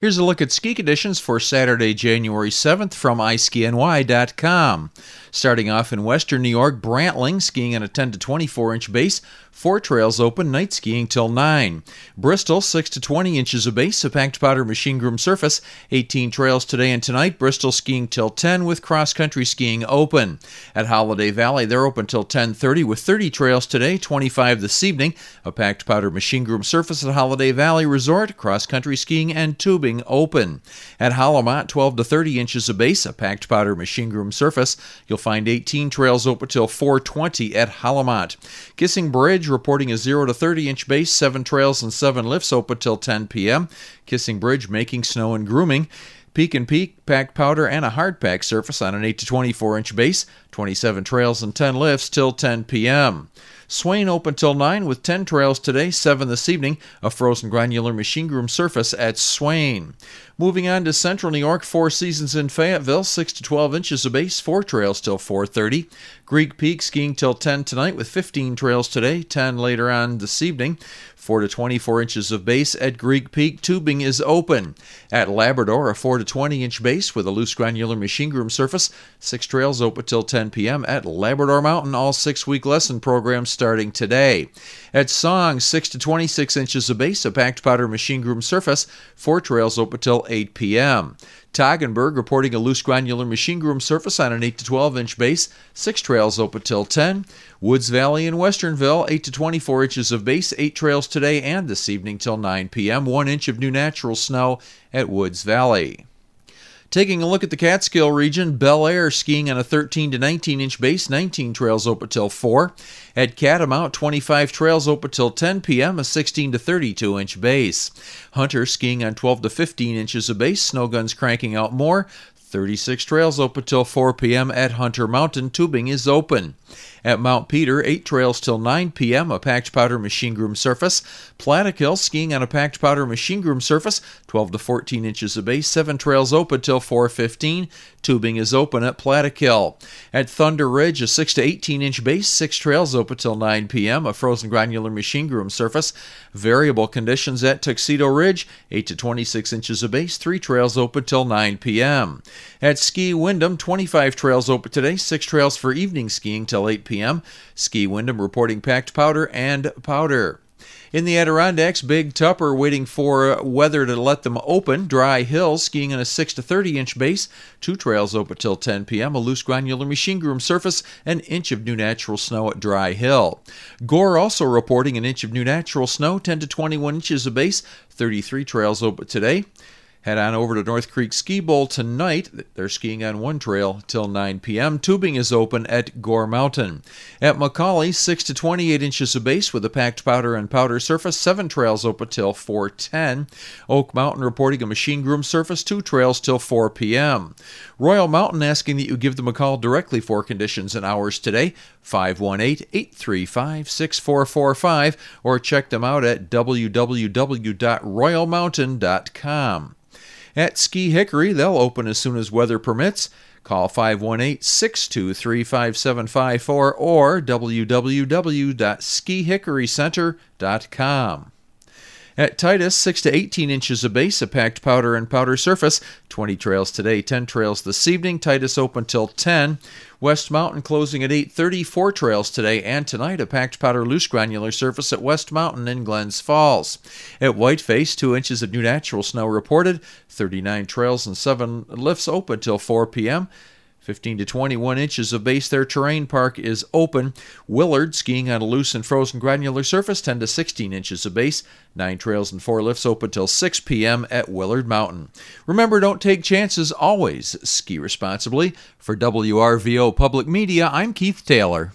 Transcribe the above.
Here's a look at ski conditions for Saturday, January 7th from iSkiNY.com. Starting off in western New York, Brantling skiing on a 10 to 24 inch base, four trails open, night skiing till 9. Bristol, 6 to 20 inches of base, a packed powder machine groom surface, 18 trails today and tonight. Bristol skiing till 10 with cross country skiing open. At Holiday Valley, they're open till 10:30 with 30 trails today, 25 this evening. A packed powder machine groom surface at Holiday Valley Resort, cross country skiing and tubing open. At HoliMont, 12 to 30 inches of base, a packed powder machine groom surface. You'll find 18 trails open till 420 at HoliMont. Kissing Bridge reporting a 0 to 30 inch base, 7 trails and 7 lifts open till 10 p.m. Kissing Bridge making snow and grooming. Peek'n Peak, packed powder, and a hard pack surface on an 8 to 24 inch base, 27 trails and 10 lifts till 10 p.m. Swain open till 9 with 10 trails today, 7 this evening, a frozen granular machine groom surface at Swain. Moving on to Central New York, Four Seasons in Fayetteville, 6 to 12 inches of base, 4 trails till 4.30. Greek Peak skiing till 10 tonight with 15 trails today, 10 later on this evening. 4 to 24 inches of base at Greek Peak. Tubing is open. At Labrador, a 4 to 20 inch base with a loose granular machine groom surface. Six trails open till 10 p.m. at Labrador Mountain. All six week lesson programs starting today. At Song, 6 to 26 inches of base, a packed powder machine groom surface. Four trails open till 8 p.m. Toggenburg reporting a loose granular machine groom surface on an 8 to 12 inch base, six trails open till 10. Woods Valley in Westernville, 8 to 24 inches of base, eight trails today and this evening till 9 p.m. One inch of new natural snow at Woods Valley. Taking a look at the Catskill region, Belleayre skiing on a 13 to 19 inch base, 19 trails open till 4. At Catamount, 25 trails open till 10 p.m., a 16 to 32 inch base. Hunter skiing on 12 to 15 inches of base, snow guns cranking out more. 36 trails open till 4 p.m. at Hunter Mountain. Tubing is open. At Mount Peter, 8 trails till 9 p.m., a packed powder machine groom surface. Plattekill, skiing on a packed powder machine groom surface, 12 to 14 inches of base, 7 trails open till 4.15. Tubing is open at Plattekill. At Thunder Ridge, a 6 to 18 inch base, 6 trails open till 9 p.m., a frozen granular machine groom surface. Variable conditions at Tuxedo Ridge, 8 to 26 inches of base, 3 trails open till 9 p.m. At Ski Windham, 25 trails open today, 6 trails for evening skiing till 8 p.m. Ski Windham reporting packed powder and powder. In the Adirondacks, Big Tupper waiting for weather to let them open. Dry Hill skiing on a 6 to 30 inch base. Two trails open till 10 p.m. A loose granular machine groom surface. An inch of new natural snow at Dry Hill. Gore also reporting an inch of new natural snow. 10 to 21 inches of base. 33 trails open today. Head on over to North Creek Ski Bowl tonight. They're skiing on one trail till 9 p.m. Tubing is open at Gore Mountain. At McCauley, 6 to 28 inches of base with a packed powder and powder surface. Seven trails open till 410. Oak Mountain reporting a machine groom surface. Two trails till 4 p.m. Royal Mountain asking that you give them a call directly for conditions and hours today. 518 835 6445 or check them out at www.royalmountain.com. At Ski Hickory, they'll open as soon as weather permits. Call 518 623 5754 or www.skihickorycenter.com. At Titus, 6 to 18 inches of base, a packed powder and powder surface. 20 trails today, 10 trails this evening. Titus open till 10. West Mountain closing at 8:30. Four trails today and tonight. A packed powder loose granular surface at West Mountain in Glens Falls. At Whiteface, two inches of new natural snow reported. 39 trails and seven lifts open till 4 p.m. 15 to 21 inches of base there. Terrain Park is open. Willard skiing on a loose and frozen granular surface, 10 to 16 inches of base. Nine trails and four lifts open till 6 p.m. at Willard Mountain. Remember, don't take chances. Always ski responsibly. For WRVO Public Media, I'm Keith Taylor.